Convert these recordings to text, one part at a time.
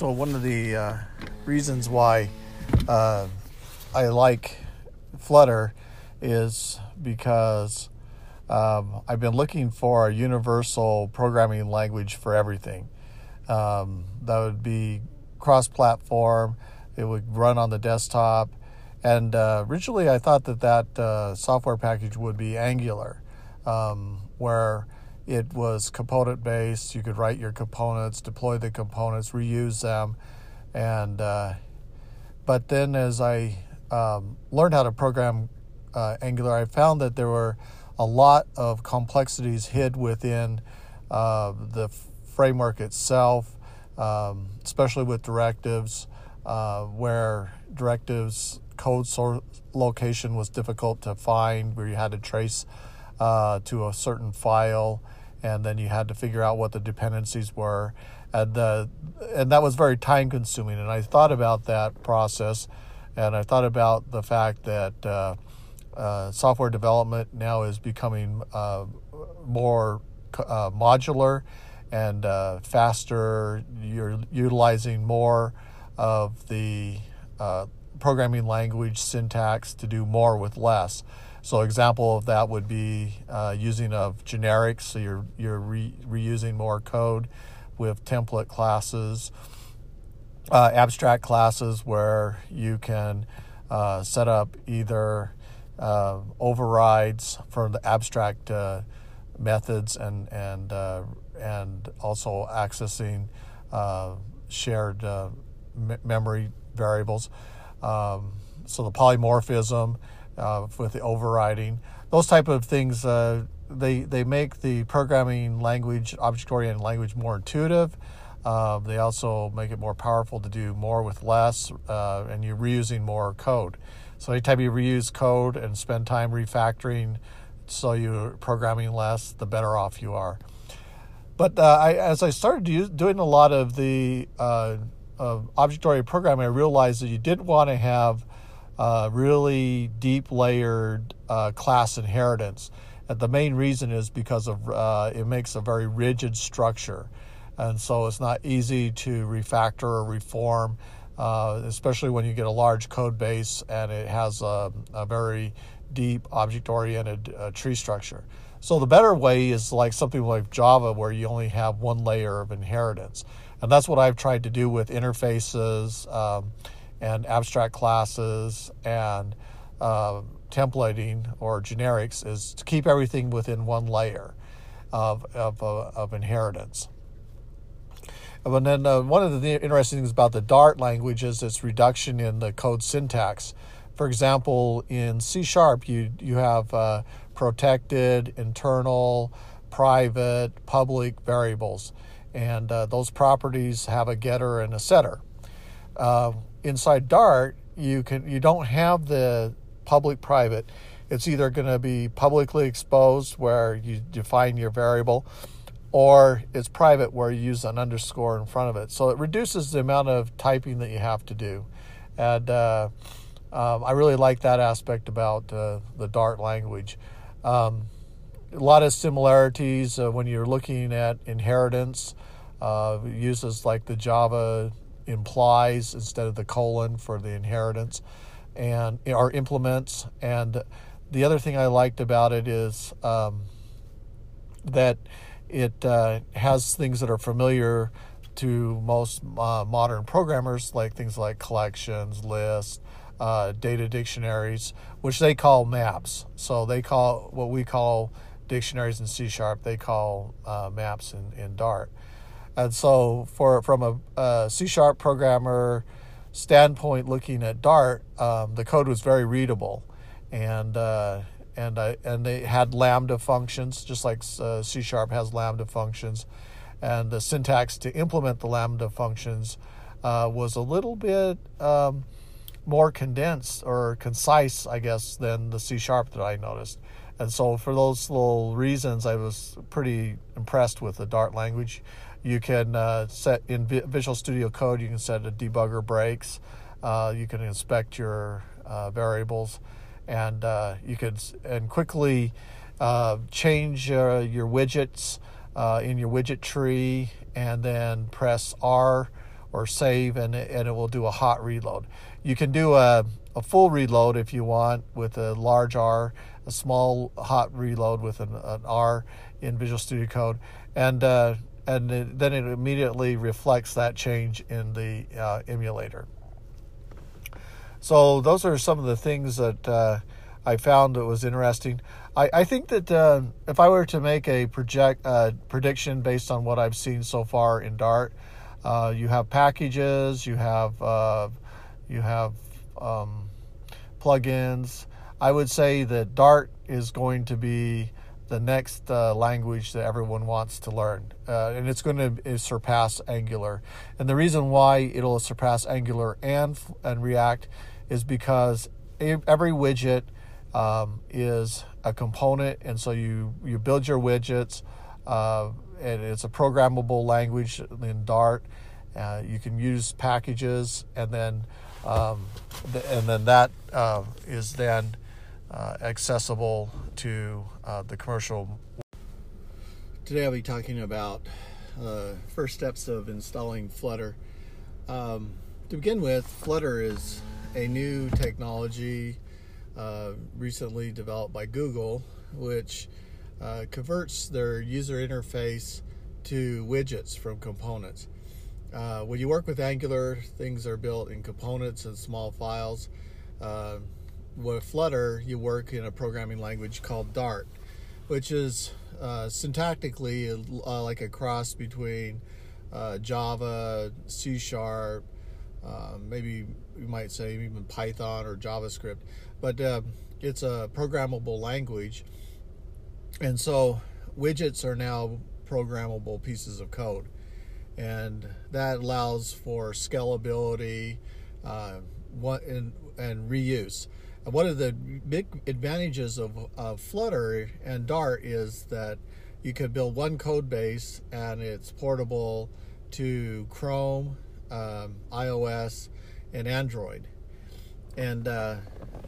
So one of the uh, reasons why uh, I like Flutter is because um, I've been looking for a universal programming language for everything. Um, that would be cross-platform. It would run on the desktop, and uh, originally I thought that that uh, software package would be Angular, um, where it was component based. You could write your components, deploy the components, reuse them, and uh, but then as I um, learned how to program uh, Angular, I found that there were a lot of complexities hid within uh, the framework itself, um, especially with directives, uh, where directives code source location was difficult to find, where you had to trace uh, to a certain file and then you had to figure out what the dependencies were, and the and that was very time consuming. And I thought about that process, and I thought about the fact that uh, uh, software development now is becoming uh, more uh, modular and uh, faster. You're utilizing more of the uh, programming language syntax to do more with less. So example of that would be uh, using of generics. So you're you're re- reusing more code with template classes, uh, abstract classes where you can uh, set up either uh, overrides for the abstract uh, methods and and uh, and also accessing shared memory variables. Um, so the polymorphism uh, with the overriding. Those type of things, uh, they, they make the programming language, object-oriented language more intuitive. Uh, they also make it more powerful to do more with less, uh, and you're reusing more code. So anytime you reuse code and spend time refactoring, so you're programming less, the better off you are. But uh, I, as I started doing a lot of the uh, object-oriented programming, I realized that you didn't want to have uh, really deep layered uh, class inheritance. And the main reason is because of uh, it makes a very rigid structure, and so it's not easy to refactor or reform, uh, especially when you get a large code base and it has a, a very deep object-oriented uh, tree structure. So the better way is like something like Java, where you only have one layer of inheritance, and that's what I've tried to do with interfaces. Um, and abstract classes and uh, templating or generics is to keep everything within one layer of, of, uh, of inheritance. And then uh, one of the interesting things about the Dart language is its reduction in the code syntax. For example, in C Sharp, you, you have uh, protected, internal, private, public variables, and uh, those properties have a getter and a setter. Inside Dart, you can you don't have the public private. It's either going to be publicly exposed where you define your variable, or it's private where you use an underscore in front of it. So it reduces the amount of typing that you have to do, and uh, um, I really like that aspect about uh, the Dart language. Um, a lot of similarities uh, when you're looking at inheritance. Uh, uses like the Java implies instead of the colon for the inheritance and or implements. And the other thing i liked about it is um, that it uh, has things that are familiar to most uh, modern programmers like things like collections lists uh, data dictionaries which they call maps. So they call what we call dictionaries in c sharp they call uh, maps in, in dart and so, for from a, a C sharp programmer standpoint, looking at Dart, um, the code was very readable, and uh, and I, and they had lambda functions, just like uh, C sharp has lambda functions, and the syntax to implement the lambda functions uh, was a little bit um, more condensed or concise, I guess, than the C sharp that I noticed. And so, for those little reasons, I was pretty impressed with the Dart language. You can uh, set in Visual Studio Code. You can set a debugger breaks. Uh, you can inspect your uh, variables, and uh, you can and quickly uh, change your widgets uh, in your widget tree, and then press R or save, and and it will do a hot reload. You can do a, a full reload if you want with a large R, a small hot reload with an, an R in Visual Studio Code, and uh, and then it immediately reflects that change in the uh, emulator. So those are some of the things that uh, I found that was interesting. I, I think that uh, if I were to make a project uh, prediction based on what I've seen so far in Dart, uh, you have packages, you have uh, you have um, plugins. I would say that Dart is going to be the next uh, language that everyone wants to learn, uh, and it's going to surpass Angular. And the reason why it'll surpass Angular and and React is because every widget um, is a component, and so you you build your widgets, uh, and it's a programmable language in Dart. Uh, you can use packages, and then um, and then that uh, is then uh, accessible to uh, the commercial. Today I'll be talking about uh, first steps of installing Flutter. Um, to begin with, Flutter is a new technology uh, recently developed by Google, which uh, converts their user interface to widgets from components. Uh, when you work with Angular, things are built in components and small files. Uh, with Flutter, you work in a programming language called Dart, which is uh, syntactically uh, like a cross between uh, Java, C Sharp, uh, maybe you might say even Python or JavaScript, but uh, it's a programmable language, and so widgets are now programmable pieces of code and that allows for scalability uh, and, and reuse. One of the big advantages of, of Flutter and Dart is that you can build one code base and it's portable to Chrome, um, iOS, and Android. And uh,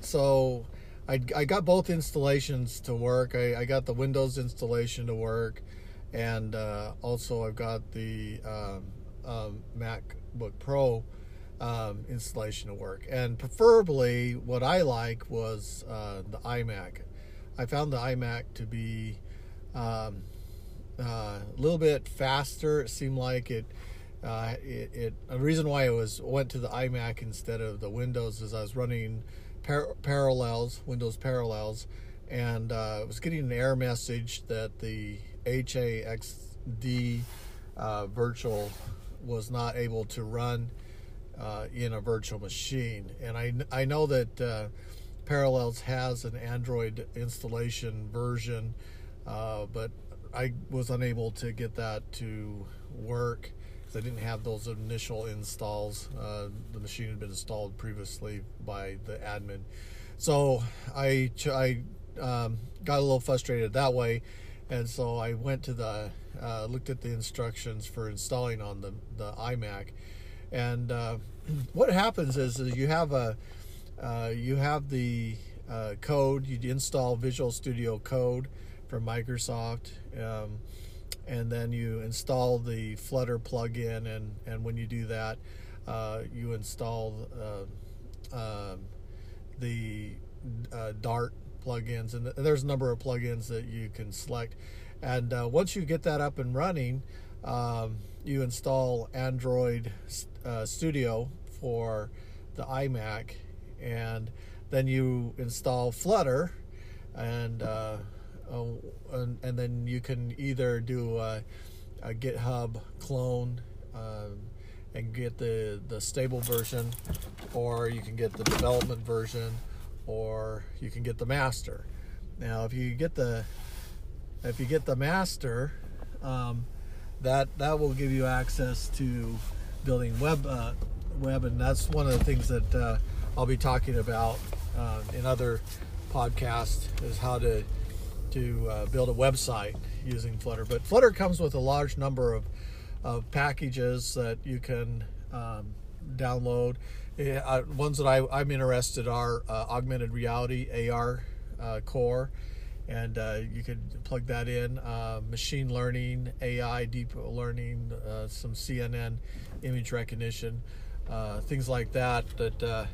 so I, I got both installations to work. I, I got the Windows installation to work and uh, also I've got the um, um, MacBook Pro um, installation to work. And preferably, what I like was uh, the iMac. I found the iMac to be um, uh, a little bit faster. It seemed like it. Uh, it, it a reason why I was went to the iMac instead of the Windows is I was running par- parallels, Windows Parallels, and uh, I was getting an error message that the HAXD uh, virtual was not able to run uh, in a virtual machine. And I, I know that uh, Parallels has an Android installation version, uh, but I was unable to get that to work because I didn't have those initial installs. Uh, the machine had been installed previously by the admin. So I, I um, got a little frustrated that way and so I went to the uh, looked at the instructions for installing on the the iMac, and uh, what happens is, is, you have a uh, you have the uh, code you install Visual Studio Code from Microsoft. Um, and then you install the Flutter plugin, and, and when you do that, uh, you install uh, um, the Dart plugins, and there's a number of plugins that you can select. And uh, once you get that up and running, um, you install Android uh, Studio for the iMac, and then you install Flutter, and uh, and, and, then you can either do a, a GitHub clone um, and get the the stable version, or you can get the development version or you can get the master. Now, if you get the if you get the master, um, that that will give you access to building web uh, web, and that's one of the things that uh, I'll be talking about uh, in other podcasts is how to to uh, build a website using Flutter. But Flutter comes with a large number of, of packages that you can um, download. Uh, ones that I, am interested are uh, augmented reality AR core and uh, you could plug that in. Uh, machine learning, AI, deep learning, uh, some CNN image recognition, uh, things like that that uh,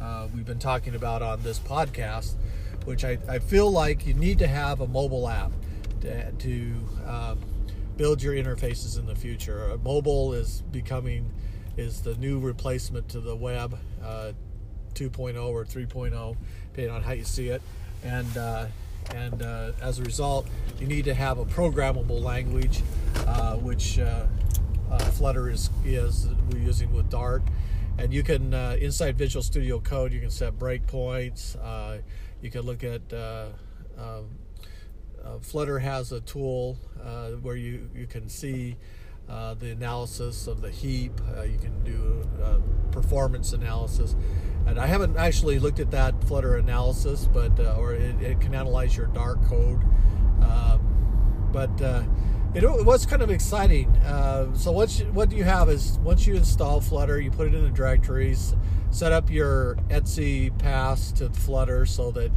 uh, we've been talking about on this podcast. Which I, I feel like you need to have a mobile app to, to um, build your interfaces in the future. mobile is becoming is the new replacement to the web 2.0 or 3.0, depending on how you see it, and and uh, as a result, you need to have a programmable language, uh, which uh, uh Flutter is is we're using with Dart, and you can uh, inside Visual Studio Code you can set breakpoints. You can look at um, Flutter has a tool where you you can see. The analysis of the heap. you can do performance analysis and I haven't actually looked at that Flutter analysis, but uh, or it, it, can analyze your Dart code. Um, but uh, it, it, was kind of exciting. Uh, so what you, what you have is once you install Flutter, you put it in the directories, set up your etc path to Flutter so that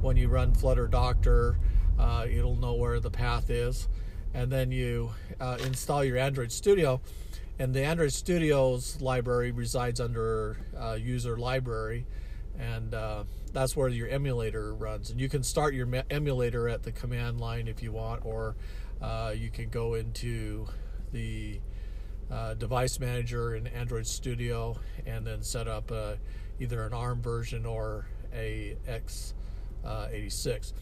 when you run Flutter Doctor, uh, it'll know where the path is, and then you uh, install your Android Studio and the Android Studios library resides under uh, user library, and uh, that's where your emulator runs. And you can start your emulator at the command line if you want, or uh, you can go into the uh, device manager in Android Studio and then set up uh, either an ARM version or a x86.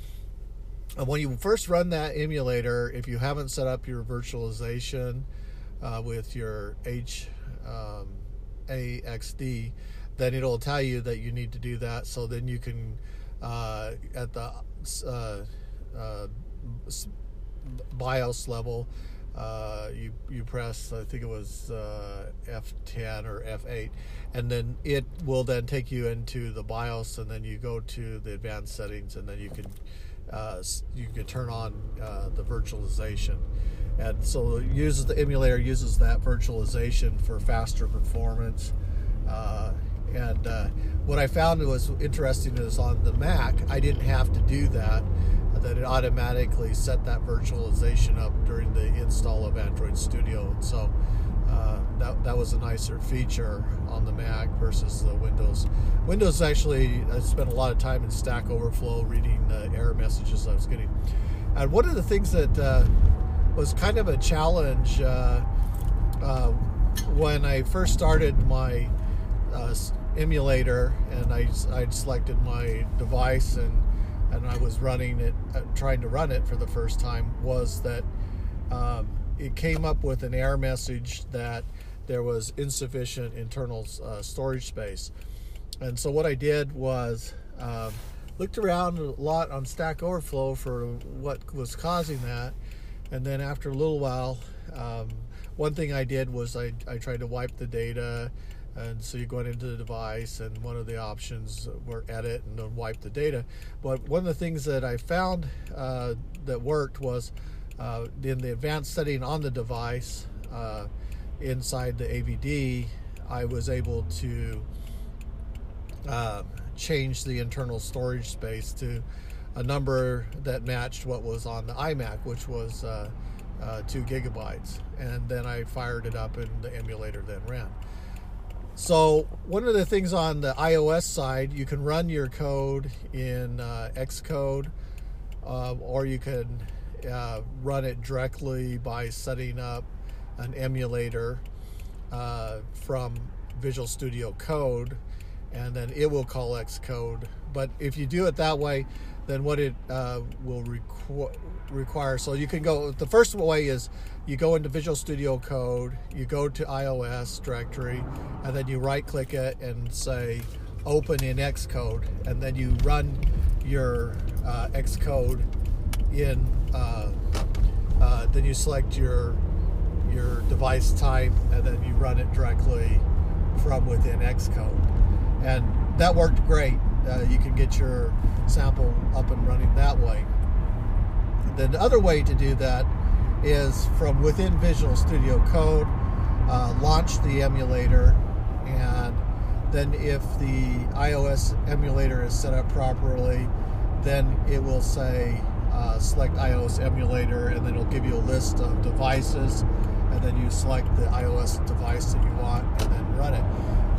And when you first run that emulator, if you haven't set up your virtualization, uh, with your H um, then it'll tell you that you need to do that. So then you can uh, at the uh, uh BIOS level, uh, you you press I think it was uh, F10 or F8, and then it will then take you into the BIOS, and then you go to the advanced settings, and then you can you can turn on the virtualization. And so uses the emulator uses that virtualization for faster performance. Uh, and uh, what I found was interesting is on the Mac I didn't have to do that that it automatically set that virtualization up during the install of Android Studio. And so uh, that, that was a nicer feature on the Mac versus the Windows. Windows actually, I spent a lot of time in Stack Overflow reading the error messages I was getting. And one of the things that uh, was kind of a challenge uh, uh, when I first started my uh, emulator and I I'd selected my device and and I was running it, trying to run it for the first time. Was that um, it came up with an error message that there was insufficient internal uh, storage space, and so what I did was. Um, looked around a lot on Stack Overflow for what was causing that, and then after a little while, um, one thing I did was I, I tried to wipe the data. And so you go into the device, and one of the options were edit and then wipe the data. But one of the things that I found uh, that worked was uh, in the advanced setting on the device uh, inside the AVD, I was able to um, change the internal storage space to a number that matched what was on the iMac, which was uh, uh, two gigabytes. And then I fired it up, and the emulator then ran. So one of the things on the iOS side, you can run your code in uh, Xcode, uh, or you can uh, run it directly by setting up an emulator uh, from Visual Studio Code, and then it will call Xcode. But if you do it that way, then what it uh, will requ- require. So you can go. The first way is you go into Visual Studio Code, you go to iOS directory, and then you right click it and say open in Xcode, and then you run your uh, Xcode in. Uh, uh, then you select your your device type, and then you run it directly from within Xcode, and that worked great. Uh, you can get your sample up and running that way. then The other way to do that is from within Visual Studio Code, uh, launch the emulator, and then if the iOS emulator is set up properly, then it will say uh, select iOS emulator, and then it'll give you a list of devices, and then you select the iOS device that you want, and then run it.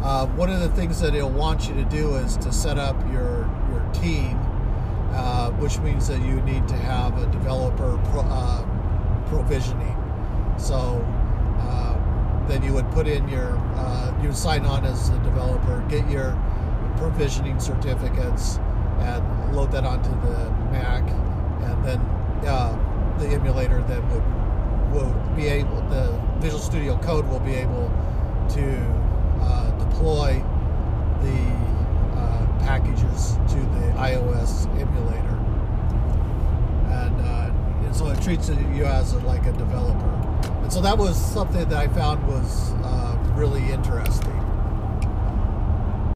Uh, one of the things that it'll want you to do is to set up your your team, uh, which means that you need to have a developer pro, uh, provisioning. So uh, then you would put in your uh, you would sign on as a developer, get your provisioning certificates, and load that onto the Mac, and then uh, the emulator then would will be able the Visual Studio Code will be able to uh, deploy the uh, packages to the iOS emulator, and, uh, and so it treats you as a, like a developer. And so that was something that I found was uh, really interesting.